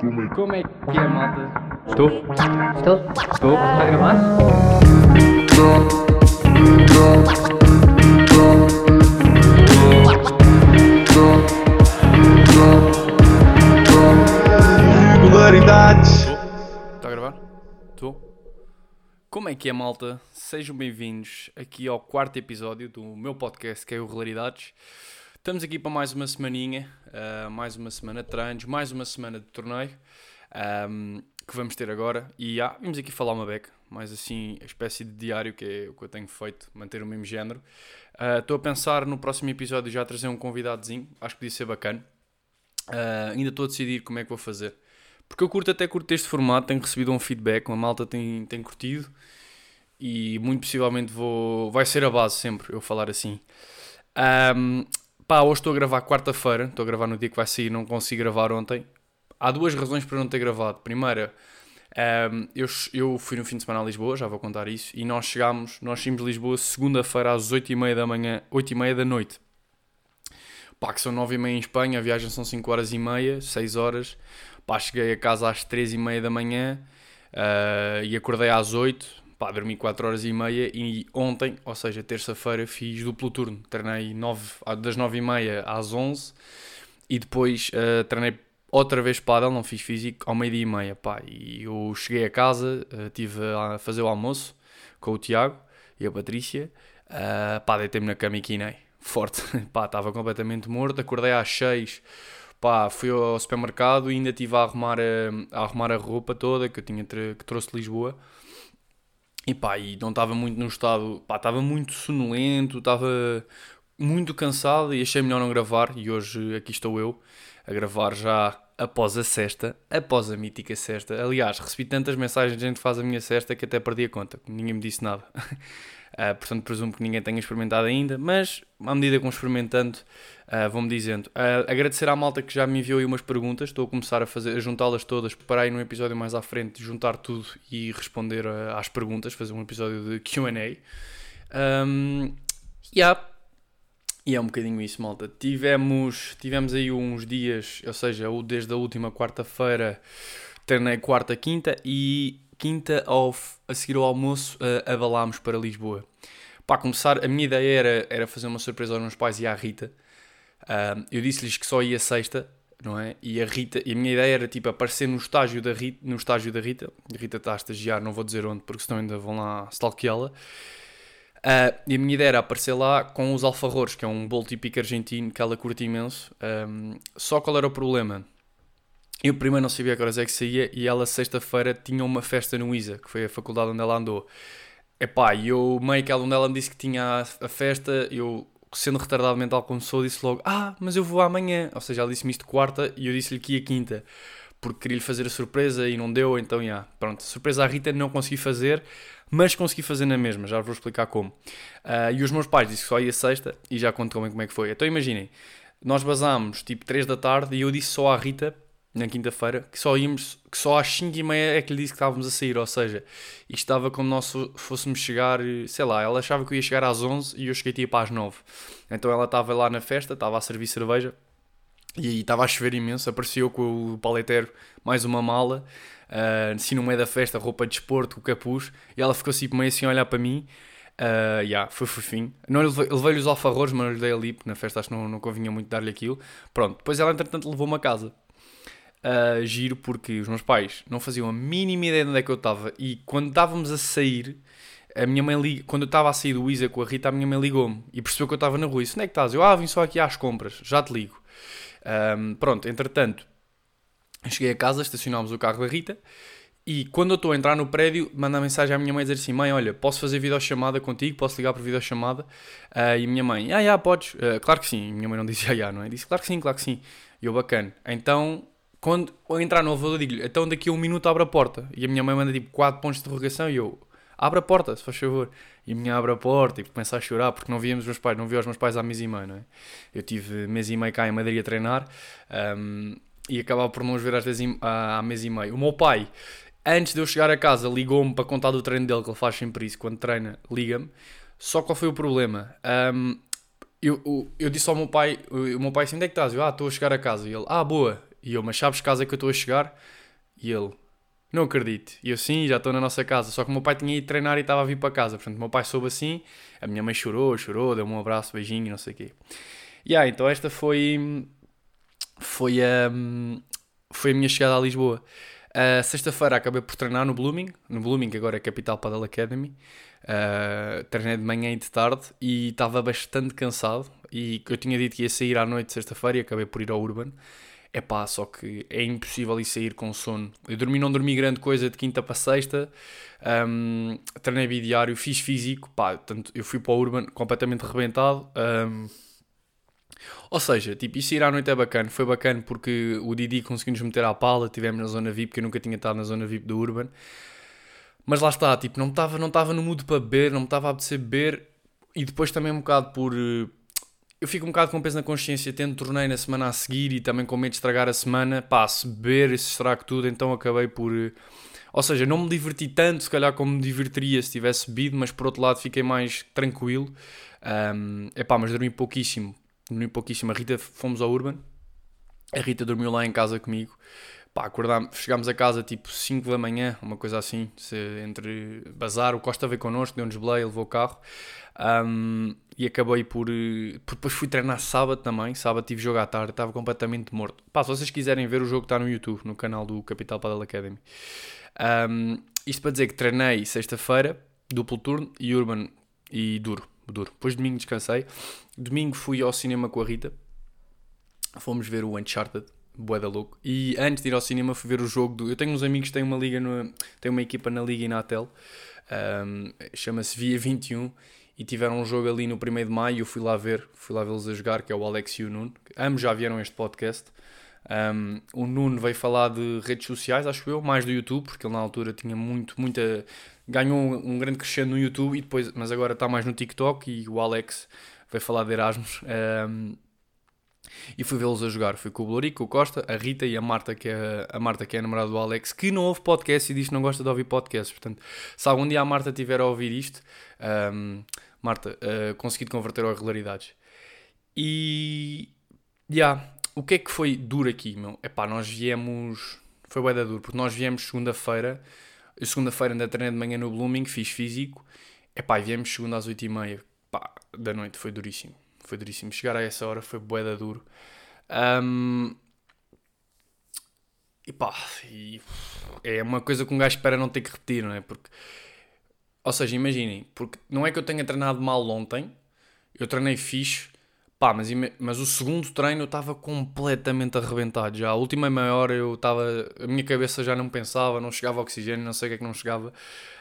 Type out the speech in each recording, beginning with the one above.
Como é que é, malta? Estou? Estou? Estou? Está a gravar? Regularidades. Está a gravar? Estou? Como é que é, malta? Sejam bem-vindos aqui ao quarto episódio do meu podcast, que é o Regularidades. Estamos aqui para mais uma semaninha, ah, mais uma semana de treinos, mais uma semana de torneio, ahm, que vamos ter agora. E ah, vimos aqui falar uma beca, mais assim, a espécie de diário, que é o que eu tenho feito, manter o mesmo género. Ah, Estou a pensar no próximo episódio já trazer um convidadozinho, acho que podia ser bacana. Ah, ainda estou a decidir como é que vou fazer. Porque eu curto até curto este formato, tenho recebido um feedback, uma malta tem, tem curtido e muito possivelmente vou. Vai ser a base sempre, eu falar assim. Ahm, pá, hoje estou a gravar quarta-feira, estou a gravar no dia que vai sair, não consegui gravar ontem. Há duas razões para não ter gravado. Primeira, ahm, eu, eu fui no fim de semana a Lisboa, já vou contar isso, e nós chegámos, nós saímos de Lisboa segunda-feira às 8h30 da manhã, 8h30 da noite. Pá, que são 9h30 em Espanha, a viagem são 5 horas e meia, 6 horas. Pá, cheguei a casa às 3h30 da manhã ah, e acordei às 8 Pá, dormi 4 horas e meia e ontem, ou seja, terça-feira, fiz duplo turno. Treinei 9, das 9h30 às 11 e depois ah, treinei outra vez paddle, não fiz físico, ao meio-dia e meia. Pá, e eu cheguei a casa, ah, estive a fazer o almoço com o Tiago e a Patrícia. Ah, pá, deitei-me na cama e quinei. Forte. Pá, estava completamente morto. Acordei às 6 pá, fui ao supermercado e ainda estive a arrumar a, a arrumar a roupa toda que eu tinha que trouxe de Lisboa. E pá, e não estava muito no estado, pá, estava muito sonolento, estava muito cansado e achei melhor não gravar. E hoje aqui estou eu a gravar já após a sexta, após a mítica sexta. Aliás, recebi tantas mensagens de gente que faz a minha sexta que até perdi a conta, ninguém me disse nada. Ah, portanto, presumo que ninguém tenha experimentado ainda, mas à medida que vão experimentando, ah, vão-me dizendo. Ah, agradecer à malta que já me enviou aí umas perguntas, estou a começar a, fazer, a juntá-las todas para aí num episódio mais à frente, juntar tudo e responder às perguntas, fazer um episódio de QA. Um, yeah. E é um bocadinho isso, malta. Tivemos, tivemos aí uns dias, ou seja, desde a última quarta-feira, treinei quarta, quinta e quinta ao, a seguir ao almoço uh, abalámos para Lisboa. Para começar, a minha ideia era, era fazer uma surpresa aos meus pais e à Rita. Um, eu disse-lhes que só ia sexta, não é? E a Rita, e a minha ideia era tipo aparecer no estágio da Rita, no estágio da Rita. A Rita está a estagiar, não vou dizer onde, porque senão ainda vão lá stalkeá-la. Uh, e a minha ideia era aparecer lá com os alfarrores, que é um bolo típico argentino que ela curte imenso. Um, só qual era o problema? Eu primeiro não sabia que horas é que saía e ela sexta-feira tinha uma festa no ISA, que foi a faculdade onde ela andou. Epá, e eu meio que ela, onde ela me disse que tinha a, festa, eu sendo retardado mental começou, disse logo, ah, mas eu vou amanhã. Ou seja, ela disse-me isto quarta e eu disse-lhe que ia quinta. Porque queria-lhe fazer a surpresa e não deu, então, já. Pronto, surpresa à Rita não consegui fazer, mas consegui fazer na mesma, já vos explicar como. Ah, e os meus pais disseram que só ia sexta e já conto também como é que foi. Então imaginem, nós basámos tipo 3 da tarde e eu disse só à Rita, na quinta-feira, que só íamos, que só às 5 e meia é que lhe disse que estávamos a sair, ou seja, isto estava como nós fôssemos chegar, sei lá, ela achava que eu ia chegar às 11 e eu cheguei tipo às 9. Então ela estava lá na festa, estava a servir cerveja e aí estava a chover imenso, apareceu com o paleteiro mais uma mala, ah, assim no meio da festa, roupa de desporto, com o capuz, e ela ficou assim meio assim a olhar para mim. Uh, yeah, foi fofinho. Não lhe levei- levei-lhe os alfarrores, mas lhe dei ali, porque na festa acho que não, não convinha muito dar-lhe aquilo. Pronto, depois ela entretanto levou-me a casa. Uh, giro porque os meus pais não faziam a mínima ideia de onde é que eu estava e quando estávamos a sair, a minha mãe liga, quando eu estava a sair do Isa com a Rita, a minha mãe ligou-me e percebeu que eu estava na rua. E disse: Onde é que estás? Eu, ah, vim só aqui às compras, já te ligo. Um, pronto, entretanto, cheguei a casa, estacionámos o carro da Rita e quando eu estou a entrar no prédio, manda mensagem à minha mãe dizer assim: Mãe, olha, posso fazer videochamada contigo? Posso ligar por videochamada? Ah, e a minha mãe: Ah, já, podes. Ah, claro que sim. E minha mãe não disse: Ah, já, não é? Disse: Claro que sim, claro que sim. E eu, bacana. Então, quando eu entrar no elevador, digo-lhe: Então daqui a um minuto abre a porta. E a minha mãe manda tipo 4 pontos de interrogação e eu: Abre a porta, se faz favor. E a minha abre a porta e começa a chorar porque não víamos os meus pais, não via os meus pais há mês e meio, não é? Eu tive mês e meio cá em Madrid a treinar ahm, e acabava por não os ver às vezes há, há mês e meio. O meu pai, antes de eu chegar a casa, ligou-me para contar do treino dele, que ele faz sempre isso, quando treina, liga-me. Só qual foi o problema? Ahm, eu, eu, eu disse ao meu pai, o meu pai assim, onde é que estás? Eu, ah, estou a chegar a casa. E ele, ah, boa. E eu, mas sabes que casa é que eu estou a chegar? E ele, não acredito. E eu, sim, já estou na nossa casa. Só que o meu pai tinha ido treinar e estava a vir para casa. Portanto, o meu pai soube assim, a minha mãe chorou, chorou, deu-me um abraço, beijinho, não sei o quê. E ah, então esta foi, foi, a, foi a minha chegada a Lisboa. Uh, Sexta-feira acabei por treinar no Blooming, no Blooming, que agora é Capital Padel Academy. Uh, treinei de manhã e de tarde e estava bastante cansado. E eu tinha dito que ia sair à noite sexta-feira e acabei por ir ao Urban. É pá, só que é impossível ir sair com sono. Eu dormi, não dormi grande coisa de quinta para sexta, um, treinei bidiário, fiz físico, pá, tanto, eu fui para o Urban completamente rebentado. Um, ou seja, tipo, isso ir à noite é bacana. Foi bacana porque o Didi conseguiu-nos meter à pala, tivemos na zona VIP, que eu nunca tinha estado na zona VIP do Urban. Mas lá está, tipo, não estava não no mood para beber, não me estava a apetecer beber. E depois também um bocado por... Eu fico um bocado com peso na consciência, tendo torneio na semana a seguir e também com medo de estragar a semana. Pá, se beber, se estrago tudo, então acabei por... Ou seja, não me diverti tanto, se calhar, como me divertiria se tivesse bebido, mas por outro lado fiquei mais tranquilo. Um, epá, mas dormi pouquíssimo dormi pouquíssimo. A Rita, fomos ao Urban, a Rita dormiu lá em casa comigo. Pá, acordámos, chegámos a casa tipo 5 da manhã, uma coisa assim, entre bazar, o Costa veio connosco, deu-nos boleia, levou o carro. Um, e acabei por, por. Depois fui treinar sábado também. Sábado tive jogo à tarde, estava completamente morto. Pá, se vocês quiserem ver, o jogo está no YouTube, no canal do Capital Padel Academy. Um, isto para dizer que treinei sexta-feira, duplo turno, e Urban e duro duro. Depois domingo descansei. Domingo fui ao cinema com a Rita. Fomos ver o Uncharted, bué da louco. E antes de ir ao cinema fui ver o jogo do... Eu tenho uns amigos que têm uma liga, no... têm uma equipa na Liga Inatel. Um, Chama-se Via 21 e tiveram um jogo ali no 1 de maio e eu fui lá ver, fui lá vê-los a jogar, que é o Alex e o Nuno. Ambos já vieram este podcast. Um, o Nuno veio falar de redes sociais, acho eu, mais do YouTube, porque ele na altura tinha muito, muita, ganhou um, grande crescendo no YouTube, e depois, mas agora está mais no TikTok e o Alex veio falar de Erasmus. Um, e fui vê-los a jogar. Fui com o Blorico, com o Costa, a Rita e a Marta, que é a Marta, que é a namorada do Alex, que não ouve podcast e diz que não gosta de ouvir podcasts. Portanto, se algum dia a Marta tiver a ouvir isto, um, Marta, uh, consegui converter a regularidades. E. Já. Yeah, o que é que foi duro aqui, meu? Epá, nós viemos. Foi bué duro, porque nós viemos segunda-feira segunda-feira ainda treinei de manhã no Blooming, fiz físico. Epá, e viemos segunda às 8h30 pá, da noite, foi duríssimo. Foi duríssimo. Chegar a essa hora foi boeda duro. Um, e pá, e é uma coisa que um gajo espera não ter que repetir, não é? Porque, ou seja, imaginem, porque não é que eu tenha treinado mal ontem, eu treinei fixe, Pá, mas, mas o segundo treino eu estava completamente arrebentado já. A última meia hora eu estava. A minha cabeça já não pensava, não chegava oxigênio, não sei o que é que não chegava.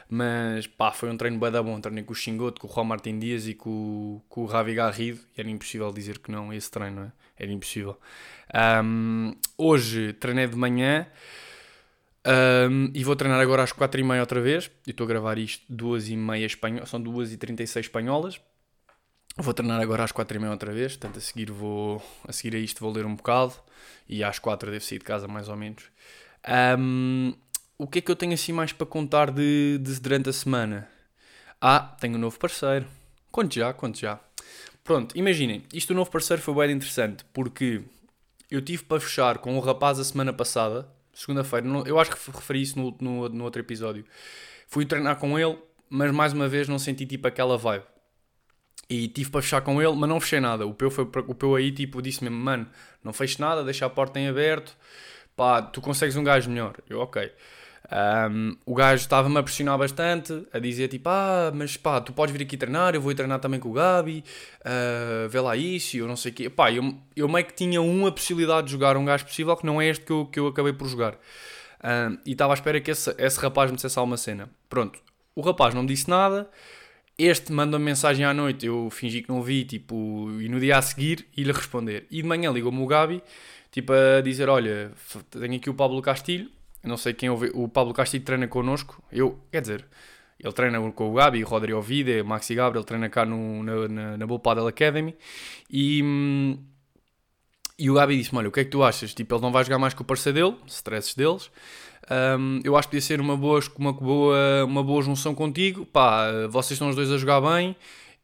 Mas pá, foi um treino bem da bom. Treinei com o Xingoto, com o Juan Martin Dias e com, com o Ravi Garrido. Era impossível dizer que não esse treino, não é? Era impossível. Um, hoje treinei de manhã. Um, e vou treinar agora às 4h30 outra vez. E estou a gravar isto 2h30 espanholas. São 2h36 espanholas. Vou treinar agora às 4 e meia outra vez, portanto a seguir, vou, a seguir a isto vou ler um bocado e às 4 devo sair de casa mais ou menos. Um, o que é que eu tenho assim mais para contar de, de durante a semana? Ah, tenho um novo parceiro. Conte já, conte já. Pronto, imaginem, isto do novo parceiro foi bem interessante porque eu tive para fechar com o rapaz a semana passada, segunda-feira, eu acho que referi isso no, no, no outro episódio. Fui treinar com ele, mas mais uma vez não senti tipo aquela vibe. E tive para fechar com ele, mas não fechei nada. O Peu, foi, o Peu aí tipo, disse mesmo: Mano, não feches nada, deixa a porta em aberto. Pá, tu consegues um gajo melhor. Eu, ok. Um, o gajo estava-me a pressionar bastante, a dizer tipo: Ah, mas pá, tu podes vir aqui treinar, eu vou treinar também com o Gabi, uh, vê lá isso, eu não sei o quê. Pá, eu, eu meio que tinha uma possibilidade de jogar um gajo possível que não é este que eu, que eu acabei por jogar. Um, e estava à espera que esse, esse rapaz me dissesse alguma cena. Pronto, o rapaz não me disse nada. Este manda uma mensagem à noite, eu fingi que não vi, tipo, e no dia a seguir ia-lhe responder. E de manhã ligou-me o Gabi, tipo, a dizer: Olha, tenho aqui o Pablo Castilho, eu não sei quem ouve, o Pablo Castilho treina connosco, eu, quer dizer, ele treina com o Gabi, Rodrigo Ovide, Maxi Gabriel, treina cá no, na, na, na Bull Paddle Academy, e. E o Gabi disse-me: Olha, o que é que tu achas? Tipo, ele não vai jogar mais com o parceiro dele, stresses deles. Um, eu acho que podia ser uma boa, uma, boa, uma boa junção contigo. Pá, vocês estão os dois a jogar bem.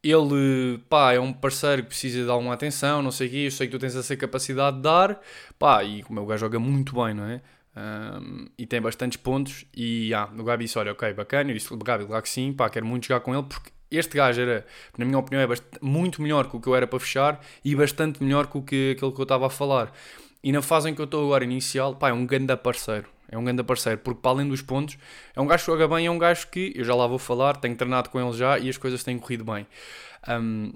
ele, pá, é um parceiro que precisa de alguma atenção, não sei o quê, eu sei que tu tens essa capacidade de dar, pá, e como o gajo joga muito bem, não é? Um, e tem bastantes pontos, e ah, o Gabi disse, olha, ok, bacana, eu disse, Gabi, claro que sim, pá, quero muito jogar com ele, porque este gajo era, na minha opinião, é muito melhor que o que eu era para fechar, e bastante melhor que, o que aquilo que eu estava a falar. E na fase em que eu estou agora inicial, pá, é um grande parceiro. É um grande parceiro, porque para além dos pontos, é um gajo que joga bem, é um gajo que, eu já lá vou falar, tenho treinado com ele já e as coisas têm corrido bem. Um,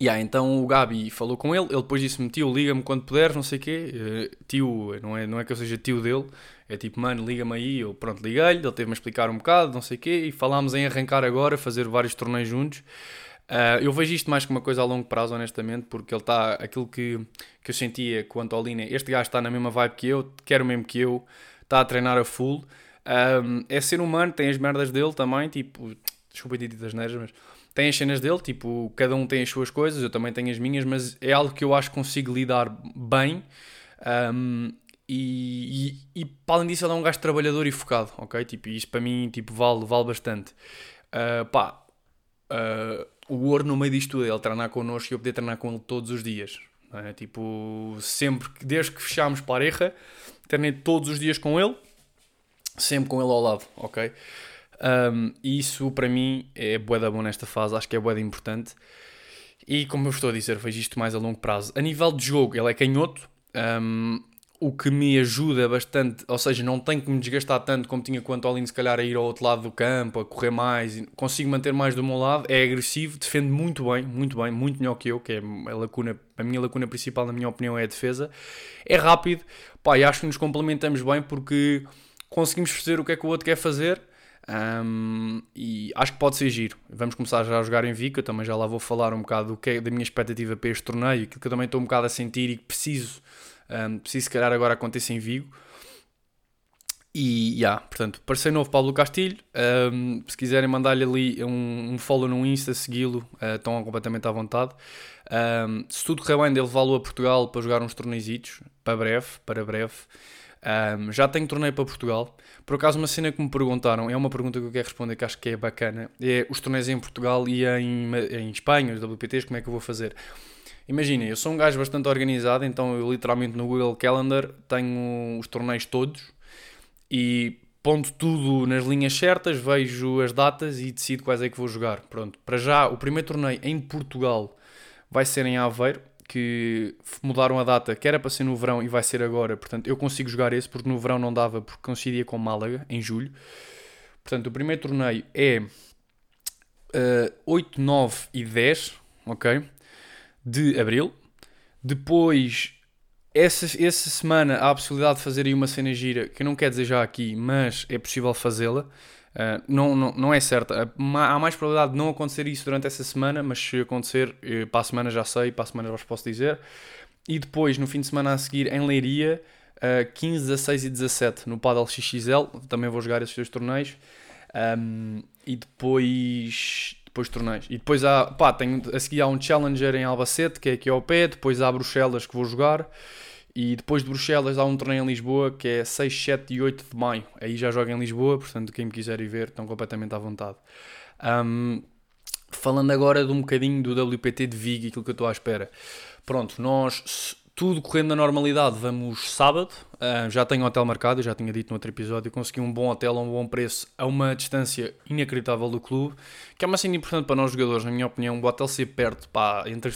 yeah, então o Gabi falou com ele, ele depois disse-me, tio, liga-me quando puderes, não sei o quê. Uh, tio, não é, não é que eu seja tio dele, é tipo, mano, liga-me aí. Eu, pronto, liguei-lhe, ele teve-me a explicar um bocado, não sei o quê, e falámos em arrancar agora, fazer vários torneios juntos. Uh, eu vejo isto mais como uma coisa a longo prazo, honestamente, porque ele está, aquilo que, que eu sentia quanto ao Lina, este gajo está na mesma vibe que eu, quer o mesmo que eu, está a treinar a full. Um, é ser humano, tem as merdas dele também, tipo, desculpa ter dito as neiras, mas tem as cenas dele, tipo, cada um tem as suas coisas, eu também tenho as minhas, mas é algo que eu acho que consigo lidar bem. Um, e, e, e para além disso, ele é um gajo trabalhador e focado, ok? Tipo, isso para mim tipo, vale, vale bastante. Uh, pá, uh, o ouro no meio disto tudo é ele treinar connosco e eu poder treinar com ele todos os dias. É? Tipo, sempre, desde que fechámos Pareja, treinei todos os dias com ele, sempre com ele ao lado, ok? Um, isso para mim é bué da bom nesta fase, acho que é bué importante. E como eu estou a dizer, vejo isto mais a longo prazo. A nível de jogo, ele é canhoto, um, o que me ajuda bastante, ou seja, não tenho que me desgastar tanto como tinha com o Antolino, se calhar a ir ao outro lado do campo, a correr mais, consigo manter mais do meu lado, é agressivo, defende muito bem, muito bem, muito melhor que eu, que é a lacuna, a minha lacuna principal, na minha opinião, é a defesa. É rápido, pá, e acho que nos complementamos bem porque conseguimos perceber o que é que o outro quer fazer. Um, e acho que pode ser giro. Vamos começar já a jogar em Vico. Eu também já lá vou falar um bocado do que é, da minha expectativa para este torneio, que eu também estou um bocado a sentir e que preciso um, preciso, se calhar, agora aconteça em Vigo. E, yeah, portanto, parecer novo Pablo Castilho. Um, se quiserem mandar-lhe ali um, um, follow no Insta, segui-lo, uh, estão completamente à vontade. Um, se tudo correr bem, ele levá-lo a Portugal para jogar uns torneizitos, para breve, para breve. Um, já tenho torneio para Portugal. Por acaso, uma cena que me perguntaram, é uma pergunta que eu quero responder que acho que é bacana, é os torneios em Portugal e em, em Espanha, os WPTs, como é que eu vou fazer? Imaginem, eu sou um gajo bastante organizado, então eu literalmente no Google Calendar tenho os torneios todos e ponto tudo nas linhas certas, vejo as datas e decido quais é que vou jogar. Pronto, para já o primeiro torneio em Portugal vai ser em Aveiro, que mudaram a data, que era para ser no verão e vai ser agora. Portanto, eu consigo jogar esse porque no verão não dava porque coincidia com Málaga em julho. Portanto, o primeiro torneio é uh, 8, 9 e 10, ok? De abril. Depois, essa, essa semana há a possibilidade de fazer aí uma cena gira, que eu não quero dizer já aqui, mas é possível fazê-la. Uh, não, não, não é certa. Há mais probabilidade de não acontecer isso durante essa semana, mas se acontecer, eh, para a semana já sei, para a semana já vos posso dizer. E depois, no fim de semana a seguir, em Leiria, uh, 15, 16 e 17, no Paddle XXL, também vou jogar esses dois torneios. Um, e depois depois torneios. E depois há, pá, tenho, a seguir há um Challenger em Albacete, que é aqui ao pé, depois há Bruxelas que vou jogar, e depois de Bruxelas há um torneio em Lisboa que é 6, 7 e 8 de maio. Aí já jogo em Lisboa, portanto quem me quiser ir ver estão completamente à vontade. Um, falando agora de um bocadinho do WPT de Vigo, aquilo que eu estou à espera. Pronto, nós tudo correndo na normalidade, vamos sábado. Uh, já tenho hotel marcado, já tinha dito no outro episódio. Consegui um bom hotel a um bom preço, a uma distância inacreditável do clube, que é uma cena importante para nós jogadores, na minha opinião. O hotel ser perto, pá, entre.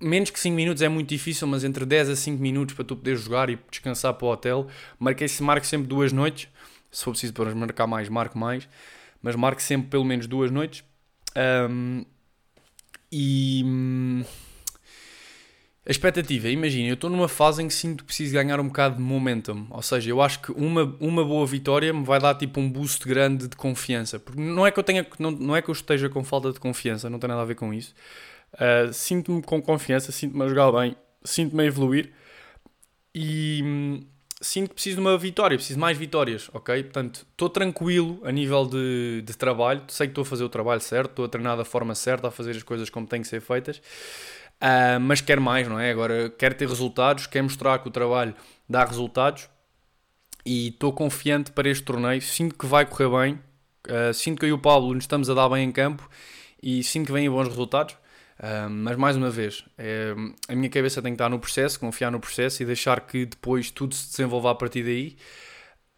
Menos que 5 minutos é muito difícil, mas entre 10 a 5 minutos para tu poderes jogar e descansar para o hotel. Marquei-se, marque sempre duas noites. Se for preciso para marcar mais, marque mais. Mas marque sempre pelo menos duas noites. Um, e hum, a expectativa, imagina, eu estou numa fase em que sinto que preciso ganhar um bocado de momentum. Ou seja, eu acho que uma, uma boa vitória me vai dar tipo um boost grande de confiança. Porque não é que eu tenha, não, não é que eu esteja com falta de confiança, não tem nada a ver com isso. Uh, sinto-me com confiança, sinto-me a jogar bem, sinto-me a evoluir e hum, sinto que preciso de uma vitória, preciso de mais vitórias, ok? Portanto, estou tranquilo a nível de, de trabalho, sei que estou a fazer o trabalho certo, estou a treinar da forma certa, a fazer as coisas como têm que ser feitas. Uh, mas quer mais, não é? Agora quer ter resultados, quer mostrar que o trabalho dá resultados e estou confiante para este torneio. Sinto que vai correr bem, uh, sinto que eu e o Pablo nos estamos a dar bem em campo e sinto que vêm bons resultados. Um, mas mais uma vez, é, a minha cabeça tem que estar no processo, confiar no processo e deixar que depois tudo se desenvolva a partir daí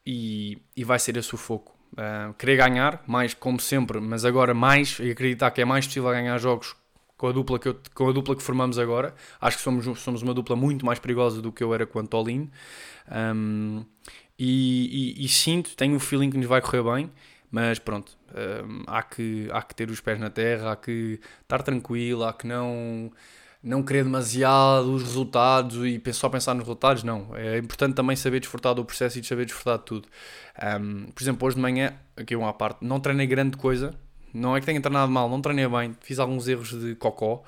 e, e vai ser esse o foco. Uh, querer ganhar, mais como sempre, mas agora mais e acreditar que é mais possível ganhar jogos com a dupla que, eu, com a dupla que formamos agora. Acho que somos, somos uma dupla muito mais perigosa do que eu era quanto ao Lean. Um, e, e, e, sinto, tenho o feeling que nos vai correr bem, mas pronto, um, há, que, há que ter os pés na terra, há que estar tranquilo, há que não, não querer demasiado os resultados e só pensar nos resultados, não. É importante também saber desfrutar do processo e saber desfrutar de tudo. Um, por exemplo, hoje de manhã, aqui uma parte, não treinei grande coisa, não é que tenha treinado mal, não treinei bem, fiz alguns erros de cocó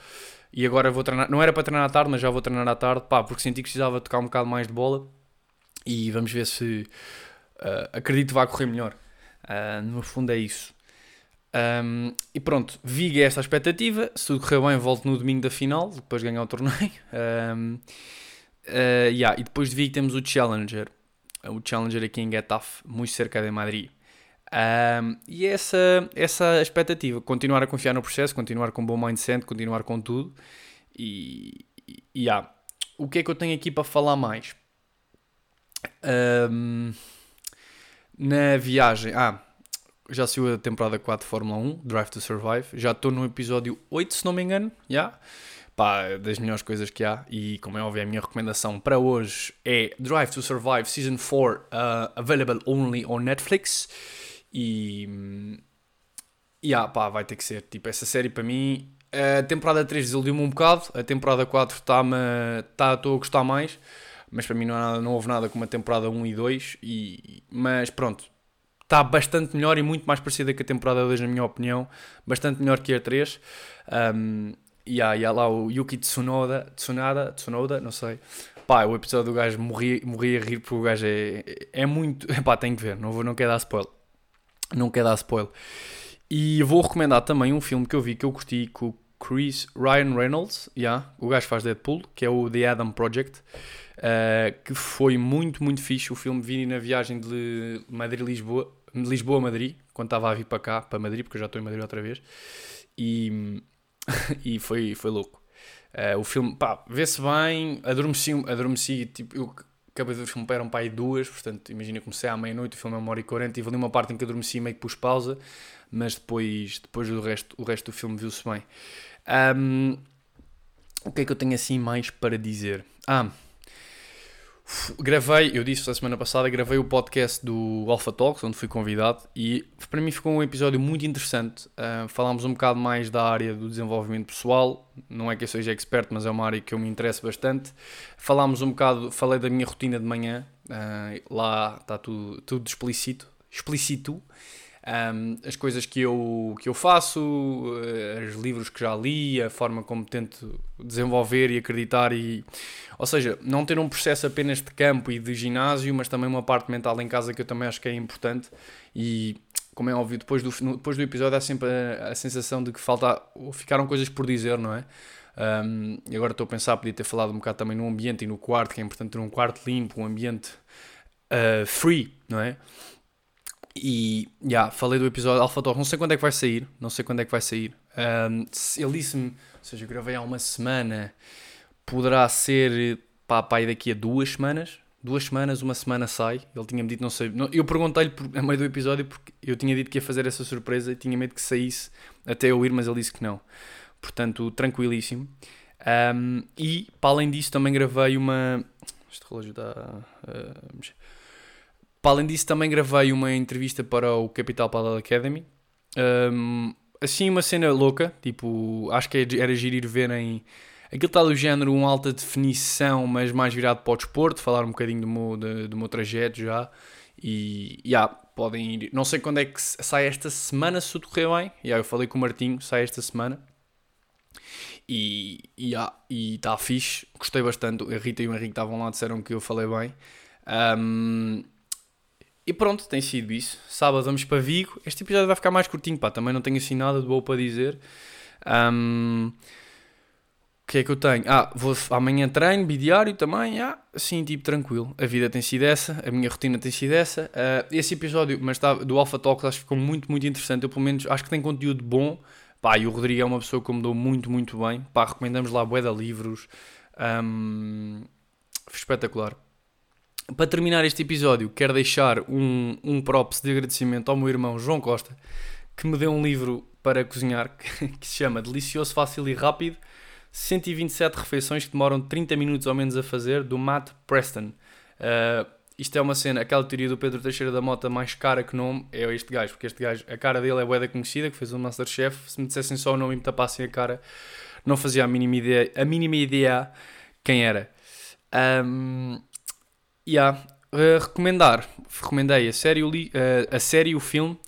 e agora vou treinar. Não era para treinar à tarde, mas já vou treinar à tarde, pá, porque senti que precisava tocar um bocado mais de bola e vamos ver se uh, acredito vai correr melhor. Uh, no fundo é isso. Um, e pronto, Viga é esta expectativa. Se tudo correr bem, volto no domingo da final, depois de ganhar o torneio. Um, uh, yeah. E depois de Viga temos o Challenger. O Challenger aqui em Getafe, muito cerca de Madrid. Um, e essa, essa expectativa, continuar a confiar no processo, continuar com um bom mindset, continuar com tudo. E, e yeah. o que é que eu tenho aqui para falar mais? Um, na viagem, ah, já saiu a temporada 4 de Fórmula 1, Drive to Survive. Já estou no episódio 8, se não me engano. Yeah. Pá, das melhores coisas que há. E como é óbvio, a minha recomendação para hoje é Drive to Survive Season 4, uh, available only on Netflix. E. E ah, pá, vai ter que ser. Tipo, essa série para mim. A temporada 3 desiludiu-me um bocado. A temporada 4 está-me. Tá, estou a gostar mais. Mas para mim não, nada, não houve nada como a temporada 1 e 2. E, mas pronto. Está bastante melhor e muito mais parecida com a temporada 2, na minha opinião. Bastante melhor que a 3. Um, e há, e há lá o Yuki Tsunoda, Tsunada, Tsunoda, não sei. Pá, o episódio do gajo morri, morri a rir porque o gajo é, é muito. Pá, tem que ver, não, vou, não quero dar spoiler. Não quero dar spoiler. E vou recomendar também um filme que eu vi que eu curti com o Chris Ryan Reynolds, yeah, o gajo faz Deadpool, que é o The Adam Project, uh, que foi muito, muito fixe. O filme vi na viagem de Madrid-Lisboa, Lisboa-Madrid, quando estava a vir para cá, para Madrid, porque eu já estou em Madrid outra vez, e, e foi, foi louco. Uh, o filme, pá, vê-se bem, adormeci, adormeci, tipo, eu acabei de ver o filme, eram para aí duas, portanto, imagina, comecei à meia-noite, o filme é uma hora e quarenta, tive ali uma parte em que adormeci meio que pus pausa, mas depois, depois do resto, o resto do filme viu-se bem. Um, o que é que eu tenho assim mais para dizer? Ah, gravei, eu disse a semana passada, gravei o podcast do Alpha Talks, onde fui convidado, e para mim ficou um episódio muito interessante. Uh, falámos um bocado mais da área do desenvolvimento pessoal, não é que eu seja expert, mas é uma área que eu me interesso bastante. Falámos um bocado, falei da minha rotina de manhã, uh, lá está tudo, tudo explícito, explícito um, as coisas que eu, que eu faço, uh, os livros que já li, a forma como tento desenvolver e acreditar e ou seja, não ter um processo apenas de campo e de ginásio, mas também uma parte mental em casa que eu também acho que é importante e como é óbvio, depois do, depois do episódio há sempre a, a sensação de que falta, ficaram coisas por dizer, não é? Um, e agora estou a pensar, podia ter falado um bocado também no ambiente e no quarto, que é importante ter um quarto limpo, um ambiente uh, free, não é? E já, yeah, falei do episódio Alpha não sei quando é que vai sair, não sei quando é que vai sair. Um, ele disse-me, ou seja, eu gravei há uma semana, poderá ser pá, pá, daqui a duas semanas. Duas semanas, uma semana sai. Ele tinha-me dito, não sei. Não, eu perguntei-lhe a meio do episódio porque eu tinha dito que ia fazer essa surpresa e tinha medo que saísse até eu ir, mas ele disse que não. Portanto, tranquilíssimo. Um, e, para além disso, também gravei uma. Este relógio está. Uh, para além disso, também gravei uma entrevista para o Capital Paddle Academy. Um, assim, uma cena louca, tipo, acho que era giro ir verem aquilo está do género, uma alta definição, mas mais virado para o desporto, falar um bocadinho do meu, do, meu trajeto já. E, yeah, podem ir. Não sei quando é que sai esta semana, se tudo correr bem. Yeah, eu falei com o Martinho, sai esta semana. E está yeah, e tá fixe, gostei bastante. A Rita e o Henrique estavam lá, disseram que eu falei bem. Um, e pronto, tem sido isso. Sábado vamos para Vigo. Este episódio vai ficar mais curtinho, pá. Também não tenho assim nada de bom para dizer. Um, o que é que eu tenho? Ah, vou, amanhã treino, bidiário também. Ah, assim, tipo, tranquilo. A vida tem sido essa, a minha rotina tem sido essa. Uh, esse episódio mas tá, do Alpha Talks acho que ficou muito, muito interessante. Eu, pelo menos, acho que tem conteúdo bom Pá, e o Rodrigo é uma pessoa que me deu muito, muito bem. Pá, recomendamos lá bué de livros. Um, espetacular. Para terminar este episódio, quero deixar um, um props de agradecimento ao meu irmão João Costa, que me deu um livro para cozinhar que se chama Delicioso, Fácil e Rápido 127 refeições que demoram 30 minutos ou menos a fazer, do Matt Preston. Uh, isto é uma cena, aquela teoria do Pedro Teixeira da Mota mais cara que nome é este gajo, porque este gajo, a cara dele é boeda conhecida, que fez o Masterchef. Se me dissessem só o nome e me tapassem a cara, não fazia a mínima ideia, a mínima ideia quem era. Um, yeah. Uh, recomendar, recomendei a série, uh, a série o filme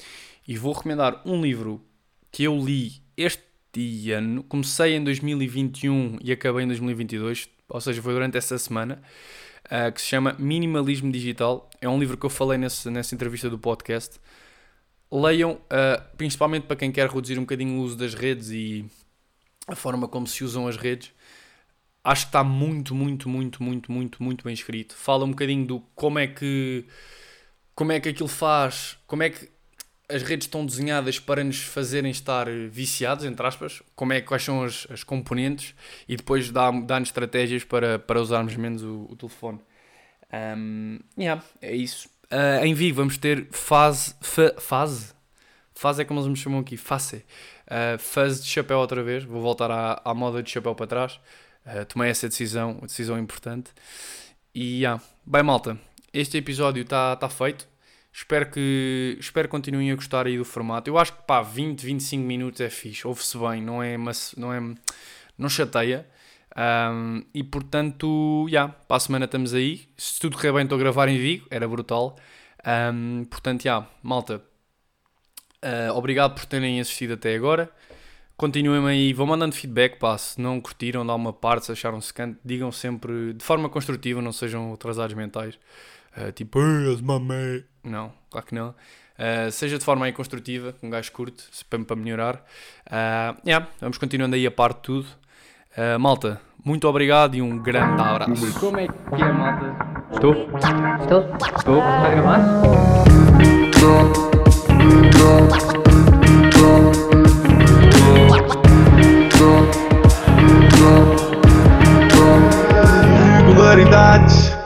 e vou recomendar um livro que eu li este ano, comecei em 2021 e acabei em 2022, ou seja, foi durante essa semana, uh, que se chama Minimalismo Digital. É um livro que eu falei nesse, nessa entrevista do podcast. Leiam, principalmente para quem quer reduzir um bocadinho o uso das redes e a forma como se usam as redes. Acho que está muito, muito, muito, muito, muito, muito bem escrito. Fala um bocadinho do como é que como é que aquilo faz, como é que as redes estão desenhadas para nos fazerem estar viciados, entre aspas, como é, quais são as, as componentes e depois dá-nos dá estratégias para, para usarmos menos o, o telefone. Um, yeah, é isso. Uh, em Vigo vamos ter fase, fa, fase, fase é como eles me chamam aqui, face, uh, fase de chapéu outra vez, vou voltar à, à moda de chapéu para trás, uh, tomei essa decisão, uma decisão importante, e yeah. bem malta, este episódio está tá feito, Espero que, espero que continuem a gostar aí do formato. Eu acho que pá, 20, 25 minutos é fixe, ouve-se bem, não é, mas, não é, não chateia. Um, e portanto, já, yeah, para a semana estamos aí. Se tudo correr bem, estou a gravar em Vigo, era brutal. Um, portanto, já, yeah, malta, uh, obrigado por terem assistido até agora. Continuem aí, vão mandando feedback, pá, se não curtiram, dá uma parte, se acharam secante, digam sempre de forma construtiva, não sejam atrasados mentais. Uh, tipo. Não, claro que não. Uh, seja de forma aí construtiva, com um gajo curto, para, para melhorar. Uh, yeah, vamos continuando aí a parte de tudo. Uh, malta, muito obrigado e um grande abraço. Como é que é, malta? Estou? Estou? Estou? Está a gravar? claridades